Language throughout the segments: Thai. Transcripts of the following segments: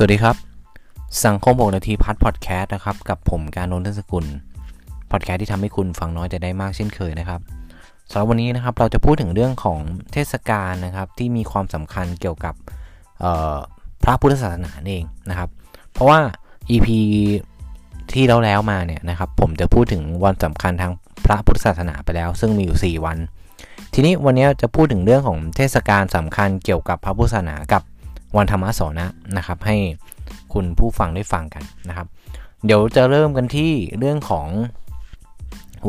สวัสดีครับ สังคม 6 นาทีพัดพอดแคสต์นะครับ กับผมการนนทสกุลพอดแคสต์ที่ทำให้คุณฟังน้อยแต่ได้มากเช่นเคยนะครับสำหรับวันนี้นะครับเราจะพูดถึงเรื่องของเทศกาลนะครับที่มีความสำคัญเกี่ยวกับพระพุทธศาสนาเองนะครับ เพราะว่า EP ที่แล้วแล้วมาเนี่ยนะครับผมจะพูดถึงวันสำคัญทางพระพุทธศาสนาไปแล้ว ซึ่งมีอยู่ 4 วัน ทีนี้วันนี้จะพูดถึงเรื่องของเทศกาลสำคัญเกี่ยวกับพระพุทธศาสนากับ วันธรรมสอนะนะครับ ให้คุณผู้ฟังได้ฟังกันนะครับ เดี๋ยวจะเริ่มกันที่เรื่องของ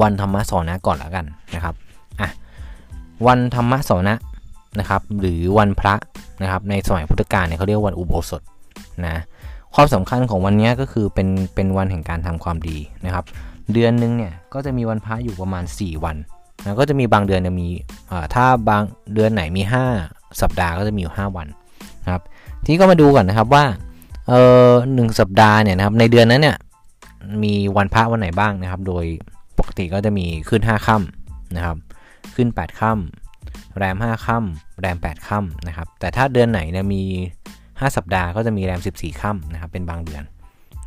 วันธรรมสอนะก่อนแล้วกันนะครับอะวันธรรมสอนะนะครับ หรือวันพระนะครับ ในสมัยพุทธกาลเนี่ยเขาเรียกวันอุโบสถนะความสำคัญของวันนี้ก็คือเป็นเป็นวันแห่งการทำความดีนะครับ เดือนนึงเนี่ยก็จะมีวันพระอยู่ประมาณ 4 วันนะก็จะมีบางเดือนจะมีถ้าบางเดือนไหนมี 5 สัปดาห์ก็จะมีอยู่ 5 วัน นะครับ ทีนี้ก็มาดูก่อนนะครับว่าเออหนึ่งสัปดาห์เนี่ยนะครับในเดือนนั้นเนี่ยมีวันพระวันไหนบ้างนะครับ โดยปกติก็จะมีขึ้น 5 ค่ำนะครับ ขึ้น 8 ค่ำแรม 5 ค่ำแรม 8 ค่ำนะครับ แต่ถ้าเดือนไหนเนี่ยมี 5 สัปดาห์ก็จะมีแรม 14 ค่ำนะครับ เป็นบางเดือน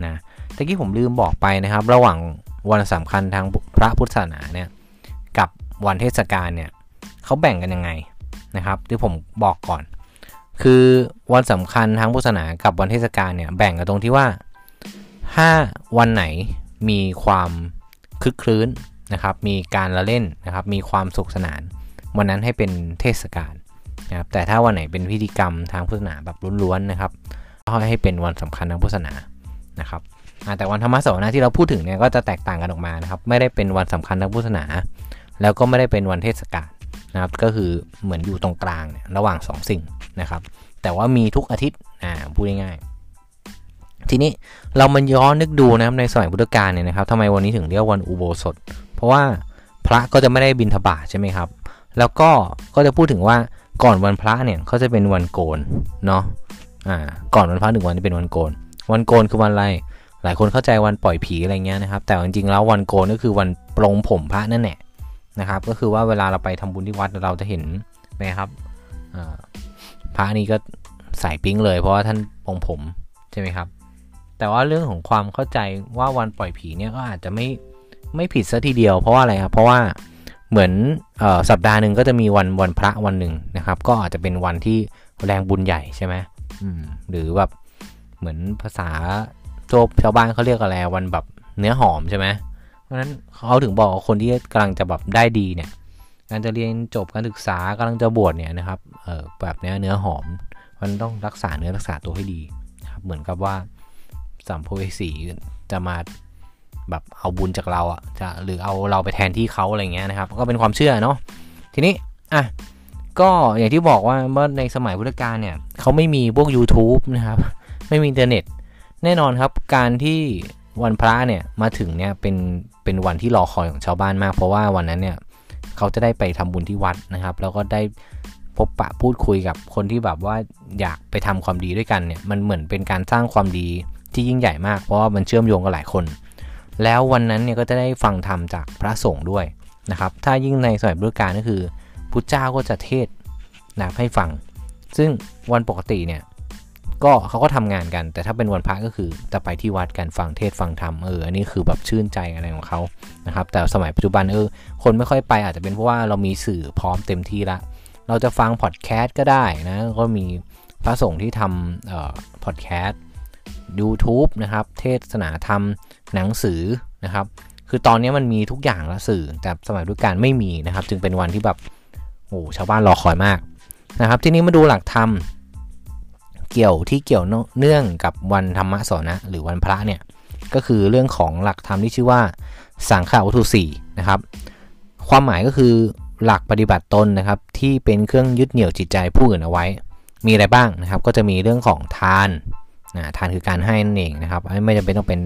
นะตะกี้ผมลืมบอกไปนะครับ ระหว่างวันสำคัญทางพระพุทธศาสนาเนี่ยกับวันเทศกาลเนี่ยเขาแบ่งกันยังไงนะครับที่ผมบอกก่อน คือวันสำคัญทางพุทธศาสนากับวันเทศกาลเนี่ยแบ่งกันตรงที่ว่า ถ้าวันไหนมีความคึกคลื้นนะครับ มีการละเล่นนะครับ มีความสุขสนาน วันนั้นให้เป็นเทศกาลนะครับ แต่ถ้าวันไหนเป็นพิธีกรรมทางพุทธศาสนาแบบล้วนๆนะครับก็ให้เป็นวันสำคัญทางพุทธศาสนานะครับแต่วันธรรมสวนาที่เราพูดถึงเนี่ยก็จะแตกต่างกันออกมานะครับ ไม่ได้เป็นวันสำคัญทางพุทธศาสนา แล้วก็ไม่ได้เป็นวันเทศกาล นะครับ ก็คือเหมือนอยู่ตรงกลางเนี่ยระหว่าง 2 สิ่งนะครับ แต่ว่ามีทุกอาทิตย์อ่าพูดง่ายๆทีนี้เรามันย้อนนึกดูนะครับในสมัยพุทธกาลเนี่ยนะครับทำไมวันนี้ถึงเรียกวันอุโบสถ เพราะว่าพระก็จะไม่ได้บินทบาทใช่ไหมครับ แล้วก็ก็จะพูดถึงว่าก่อนวันพระเนี่ยเขาจะเป็นวันโกนเนาะอ่าก่อนวันพระหนึ่งวันจะเป็นวันโกน วันโกนคือวันอะไร หลายคนเข้าใจวันปล่อยผีอะไรเงี้ยนะครับ แต่จริงๆแล้ววันโกนก็คือวันปลงผมพระนั่นแหละ นะครับ ก็คือว่าเวลาเราไปทำบุญที่วัดเราจะเห็นนะครับพระนี่ก็ใสายปิ้งเลย เพราะว่าท่านปองผมใช่ไหมครับ แต่ว่าเรื่องของความเข้าใจว่าวันปล่อยผีเนี่ยก็อาจจะไม่ไม่ผิดซะทีเดียวเพราะว่าอะไรครับเพราะว่าเหมือนออสัปดาห์หนึ่งก็จะมีวันวันพระวันหนึ่งนะครับ ก็อาจจะเป็นวันที่แรงบุญใหญ่ใช่ไหมมหรือแบบเหมือนภาษาโจบชาวบ้านเขาเรียกอะไรวันแบบเนื้อหอมใช่ไหม ราะนั้นเขาถึงบอกคนที่กำลังจะแบบได้ดีเนี่ยการจะเรียนจบการศึกษากำลังจะบวชเนี่ยนะครับเออแบบเนี้ยเนื้อหอมมันต้องรักษาเนื้อรักษาตัวให้ดีครับเหมือนกับว่าสัมภเวสีจะมาแบบเอาบุญจากเราอะจะหรือเอาเราไปแทนที่เขาอะไรเงี้ยนะครับ ก็เป็นความเชื่อเนาะทีนี้อะก็อย่างที่บอกว่าเมื่อในสมัยพุทธกาลเนี่ยเขาไม่มีพวก YouTube นะครับ ไม่มีอินเทอร์เน็ต แน่นอนครับการที่ วันพระเนี่ยมาถึงเนี่ยเป็นเป็นวันที่รอคอยของชาวบ้านมาก เพราะว่าวันนั้นเนี่ยเขาจะได้ไปทำบุญที่วัดนะครับ แล้วก็ได้พบปะพูดคุยกับคนที่แบบว่าอยากไปทำความดีด้วยกันเนี่ยมันเหมือนเป็นการสร้างความดีที่ยิ่งใหญ่มาก เพราะว่ามันเชื่อมโยงกับหลายคน แล้ววันนั้นเนี่ยก็จะได้ฟังธรรมจากพระสงฆ์ด้วยนะครับ ถ้ายิ่งในสมัยบุรการก็คือพุทธเจ้าก็จะเทศนะให้ฟัง ซึ่งวันปกติเนี่ย ก็เขาก็ทำงานกัน แต่ถ้าเป็นวันพระก็คือจะไปที่วัดกันฟังเทศฟังธรรมเอออันนี้คือแบบชื่นใจอะไรของเขานะครับ แต่สมัยปัจจุบันเออคนไม่ค่อยไปอาจจะเป็นเพราะว่าเรามีสื่อพร้อมเต็มที่ละ เราจะฟังพอดแคสต์ก็ได้นะ ก็มีพระสงฆ์ที่ทำเอ่อพอดแคสต์ YouTube นะครับ เทศนาธรรมหนังสือนะครับ คือตอนนี้มันมีทุกอย่างละสื่อแต่สมัยรุการไม่มีนะครับ จึงเป็นวันที่แบบโอ้ชาวบ้านรอคอยมากนะครับ ทีนี้มาดูหลักธรรม เกี่ยวที่เกี่ยวเนื่องกับวันธรรมะสนะหรือวันพระเนี่ยก็คือเรื่องของหลักธรรมที่ชื่อว่าสังขาวัตถุสี่นะครับ ความหมายก็คือหลักปฏิบัติตนนะครับ ที่เป็นเครื่องยึดเหนี่ยวจิตใจผู้อื่นเอาไว้ มีอะไรบ้างนะครับ ก็จะมีเรื่องของทานนะทานคือการให้นั่นเองนะครับ ไม่จำเป็นต้องเป็น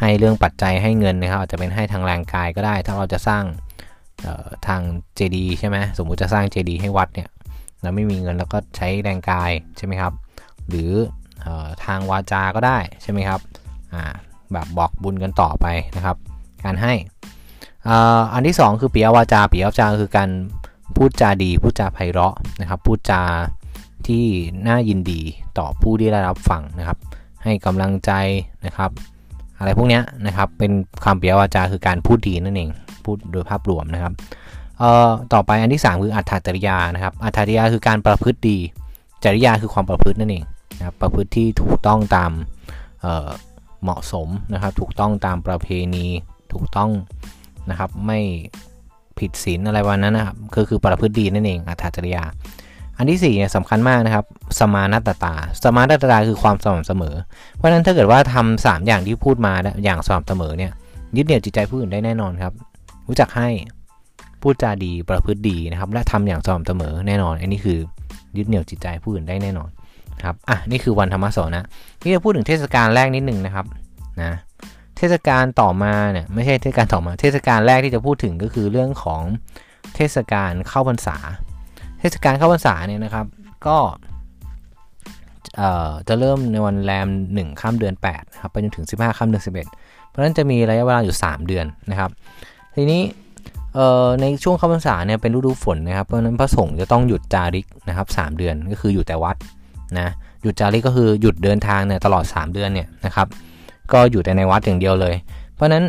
ให้เรื่องปัจจัยให้เงินนะครับอาจจะเป็นให้ทางแรงกายก็ได้ ถ้าเราจะสร้างทางเจดีใช่ไหมสมมุติจะสร้างเจดีให้วัดเนี่ยเราไม่มีเงินแล้วก็ใช้แรงกายใช่ไหมครับ หรืออทางวาจาก็ได้ใช่ไหมครับแบบบอกบุญกันต่อไปนะครับ การให้อันที่ 2 คือปียวาจาปียวาจาคือการพูดจาดี พูดจาไพเราะนะครับ พูดจาที่น่ายินดีต่อผู้ที่ได้รับฟังนะครับ ให้กำลังใจนะครับ อะไรพวกนี้นะครับเป็นคำเปียวาจาคือการพูดดีนั่นเองพูดโดยภาพรวมนะครับต่อไปอันที่ 3 คืออัตถจริยานะครับอัตถจริยาคือการประพฤติดี จริยาคือความประพฤตินั่นเอง นะครับประพฤติที่ถูกต้องตามเเหมาะสมนะครับ ถูกต้องตามประเพณีถูกต้องนะครับไม่ผิดศีลอะไรวันนั้นนะครับคือคือประพฤติดีนั่นเองอัตถจริยา อันที่4เนี่ยสำคัญมากนะครับ สมานัตตา สมานัตตาคือความสม่ำเสมอ เพราะฉะนั้นถ้าเกิดว่าทำสามอย่างที่พูดมาอย่างสม่ำเสมอเนี่ยยึดเหนี่ยวจิตใจผู้อื่นได้แน่นอนครับ รู้จักให้พูดจาดีประพฤติดีนะครับ และทำอย่างสม่ำเสมอแน่นอน อันนี้คือยึดเหนี่ยวจิตใจผู้อื่นได้แน่นอน ครับอะนี่คือวันธรรมสวนะนี่จะพูดถึงเทศกาลแรกนิดหนึ่งนะครับนะเทศกาลต่อมาเนี่ยไม่ใช่เทศกาลต่อมา เทศกาลแรกที่จะพูดถึงก็คือเรื่องของเทศกาลเข้าพรรษา เทศกาลเข้าพรรษาเนี่ยนะครับ ก็จะเริ่มในวันแรม 1 ข้ามเดือน8ครับไปจนถึง 15 ข้ามเดือน 11 เพราะฉะนั้นจะมีระยะเวลาอยู่ 3 เดือนนะครับ ทีนี้ในช่วงเข้าพรรษาเนี่ยเป็นฤดูฝนนะครับเพราะฉะนั้นพระสงฆ์จะต้องหยุดจาริกนะครับ3เดือนก็คืออยู่แต่วัด นะหยุดจาริกก็คือหยุดเดินทางเนี่ยตลอด 3 เดือนเนี่ยนะครับก็อยู่แต่ในวัดอย่างเดียวเลย เพราะฉะนั้น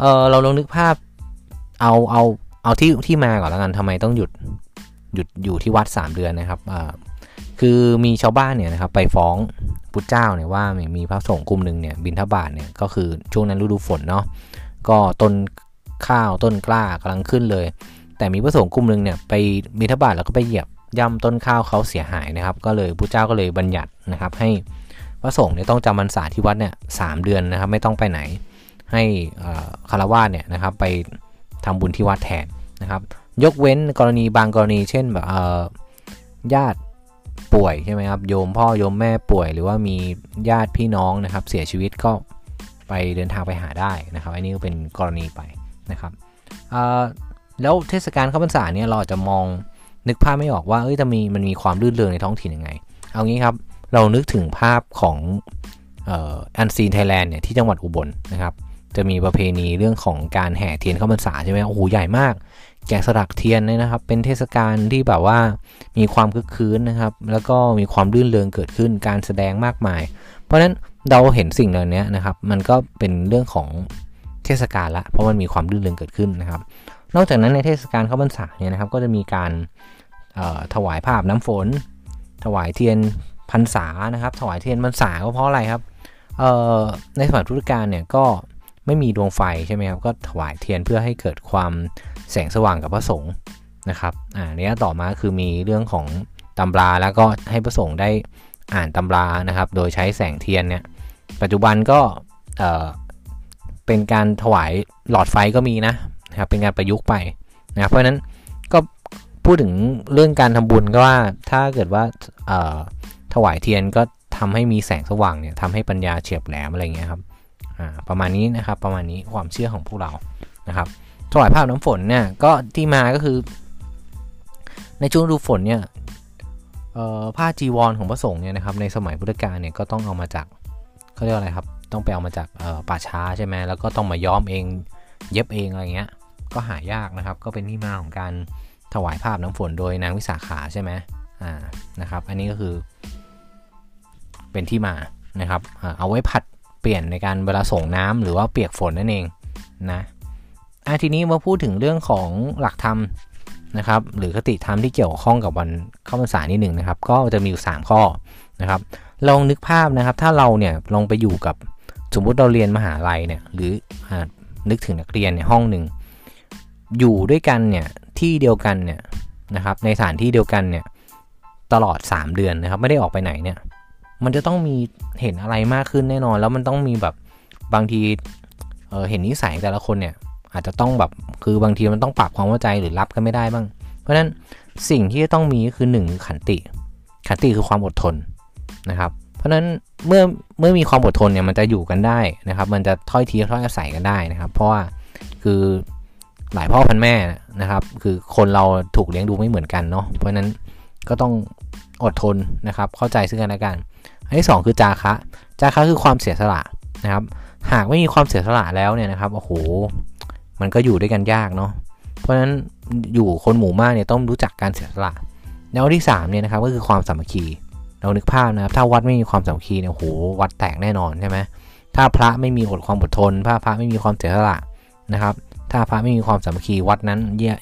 เเราลองนึกภาพเอาเอาเอาที่ที่มาก่อนแล้วกันทำไมต้องหยุดหยุดอยู่ที่วัด 3 เดือนนะครับคือมีชาวบ้านเนี่ยนะครับไปฟ้องพุทธเจ้าเนี่ยว่ามีพระสงฆ์กลุ่มหนึ่งเนี่ยบินทบาทเนี่ยก็คือช่วงนั้นฤดูฝนเนาะก็ต้นข้าวต้นกล้ากำลังขึ้นเลย แต่มีพระสงฆ์กลุ่มหนึ่งเนี่ยไปบินทบาทแล้วก็ไปเหยียบ ย่ำต้นข้าวเขาเสียหายนะครับ ก็เลยพุทธเจ้าก็เลยบัญญัตินะครับ ให้พระสงฆ์เนี่ยต้องจำพรรษาที่วัดเนี่ยสเดือนนะครับ ไม่ต้องไปไหน ให้คารวะเนี่ยนะครับ ไปทำบุญที่วัดแทนนะครับ ยกเว้นกรณีบางกรณี เช่นแบบญาติป่วยใช่ไหมครับโยมพ่อโยมแม่ป่วย หรือว่ามีญาติพี่น้องนะครับ เสียชีวิตก็ไปเดินทางไปหาได้นะครับ อันนี้ก็เป็นกรณีไปนะครับแล้วเทศกาลเข้าพรรษาเนี่ยเราจะมอง นึกภาพไม่ออกว่าเอ้ยจะมีมันมีความรื่นเริงในท้องถิ่นยังไง เอางี้ครับ เรานึกถึงภาพของอันซีนไทยแลนด์เนี่ยที่จังหวัดอุบลนะครับ จะมีประเพณีเรื่องของการแห่เทียนเข้าพรรษาใช่ไหมโอ้โหใหญ่มาก แกะสลักเทียนเนี่ยนะครับ เป็นเทศกาลที่แบบว่ามีความคึกคืนนะครับ แล้วก็มีความรื่นเริงเกิดขึ้นการแสดงมากมาย เพราะฉะนั้นเราเห็นสิ่งเหล่านี้นะครับ มันก็เป็นเรื่องของเทศกาลละเพราะมันมีความรื่นเริงเกิดขึ้นนะครับ นอกจากนั้นในเทศกาลเข้าพรรษาเนี่ยนะครับ ก็จะมีการ ถวายภาพน้ำฝน ถวายเทียนพรรษานะครับ ถวายเทียนพรรษาก็เพราะอะไรครับในสมัยพุทธกาลเนี่ยก็ไม่มีดวงไฟใช่ไหมครับก็ถวายเทียนเพื่อให้เกิดความแสงสว่างกับพระสงฆ์นะครับอ่าเนี้ยต่อมาคือมีเรื่องของตำราแล้วก็ให้พระสงฆ์ได้อ่านตำรานะครับ โดยใช้แสงเทียนเนี่ยปัจจุบันก็เออเป็นการถวายหลอดไฟก็มีนะนะครับเป็นการประยุกต์ไปนะเพราะฉะนั้น พูดถึงเรื่องการทำบุญก็ว่าถ้าเกิดว่าถวายเทียนก็ทำให้มีแสงสว่างเนี่ยทำให้ปัญญาเฉียบแหลมอะไรเงี้ยครับประมาณนี้นะครับประมาณนี้ความเชื่อของพวกเรานะครับถวายภาพน้ำฝนเนี่ยก็ที่มาก็คือ ในช่วงฤดูฝนเนี่ยผ้าจีวรของพระสงฆ์เนี่ยนะครับในสมัยพุทธกาลเนี่ยก็ต้องเอามาจากเขาเรียกอะไรครับ ต้องไปเอามาจากป่าช้าใช่ไหมแล้วก็ต้องมาย้อมเองเย็บเองอะไรเงี้ยก็หายากนะครับ ก็เป็นที่มาของการ ถวายภาพน้ำฝนโดยนางวิสาขาใช่ไหมอ่านะครับ อันนี้ก็คือ เป็นที่มานะครับ เอาไว้ผัดเปลี่ยนในการเวลาส่งน้ำหรือว่าเปียกฝนนั่นเองนะอะทีนี้มาพูดถึงเรื่องของหลักธรรมนะครับ หรือคติธรรมที่เกี่ยวข้องกับวันเข้าพรรษานิดหนึ่งนะครับ ก็จะมีอยู่ 3 ข้อนะครับ ลองนึกภาพนะครับ ถ้าเราเนี่ยลองไปอยู่กับสมมุติเราเรียนมหาลัยเนี่ยหรือนึกถึงนักเรียนในห้องหนึ่งอยู่ด้วยกันเนี่ย ที่เดียวกันเนี่ยนะครับในสถานที่เดียวกันเนี่ยตลอด 3 เดือนนะครับ ไม่ได้ออกไปไหนเนี่ย มันจะต้องมีเห็นอะไรมากขึ้นแน่นอน แล้วมันต้องมีแบบบางทีเเห็นนิสัยแต่ละคนเนี่ย อาจจะต้องแบบคือบางทีมันต้องปรับความเข้าใจหรือรับกันไม่ได้บ้าง เพราะฉะนั้นสิ่งที่จะต้องมีก็คือ1ขันติ ขันติคือความอดทนนะครับ เพราะฉะนั้นเมื่อเมื่อมีความอดทนเนี่ยมันจะอยู่กันได้นะครับ มันจะถ้อยทีถ้อยอาศัยกันได้นะครับ เพราะว่าคือ หลายพ่อพันแม่นะครับ คือคนเราถูกเลี้ยงดูไม่เหมือนกันเนาะเพราะฉะนั้นก็ต้องอดทนนะครับ เข้าใจซึ่งกันและกันอันที่ 2 คือจาคะจาคะคือความเสียสละนะครับ หากไม่มีความเสียสละแล้วเนี่ยนะครับโอ้โหมันก็อยู่ด้วยกันยากเนาะเพราะฉะนั้นอยู่คนหมู่มากเนี่ยต้องรู้จักการเสียสละแล้วที่3เนี่ยนะครับก็คือความสามัคคีเรานึกภาพนะครับ ถ้าวัดไม่มีความสามัคคีเนี่ยโหวัดแตกแน่นอนใช่ไหมถ้าพระไม่มีอดความอดทนถ้าพระไม่มีความเสียสละนะครับ ถ้าพระไม่มีความสามัคคีวัดนั้น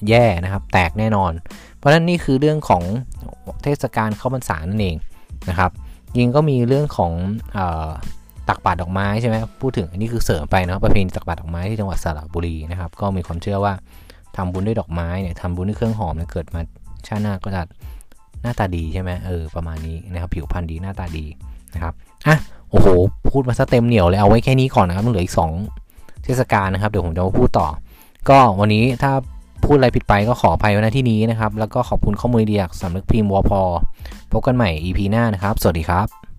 แย่นะครับ แตกแน่นอน เพราะฉะนั้นนี่คือเรื่องของเทศกาลเข้าพรรษานั่นเองนะครับยิงก็มีเรื่องของตักบาตรดอกไม้ใช่ไหมพูดถึงอันนี้คือเสริมไปนะประเพณีตักบาตรดอกไม้ที่จังหวัดสระบุรีนะครับ ก็มีความเชื่อว่าทำบุญด้วยดอกไม้เนี่ยทำบุญด้วยเครื่องหอมเนี่ยเกิดมาชาติหน้าก็จะหน้าตาดีใช่ไหมเออประมาณนี้นะครับผิวพรรณดีหน้าตาดีนะครับอะโอ้โห พูดมาซะเต็มเหนียวเลยเอาไว้แค่นี้ก่อนนะครับมันเหลืออีก 2 เทศกาลนะครับ เดี๋ยวผมจะมาพูดต่อ ก็วันนี้ถ้าพูดอะไรผิดไปก็ขออภัยไว้ณที่นี้นะครับ แล้วก็ขอบคุณข้อมูลดีจากสำนักพิมพ์วพพบกันใหม่ EP หน้านะครับ สวัสดีครับ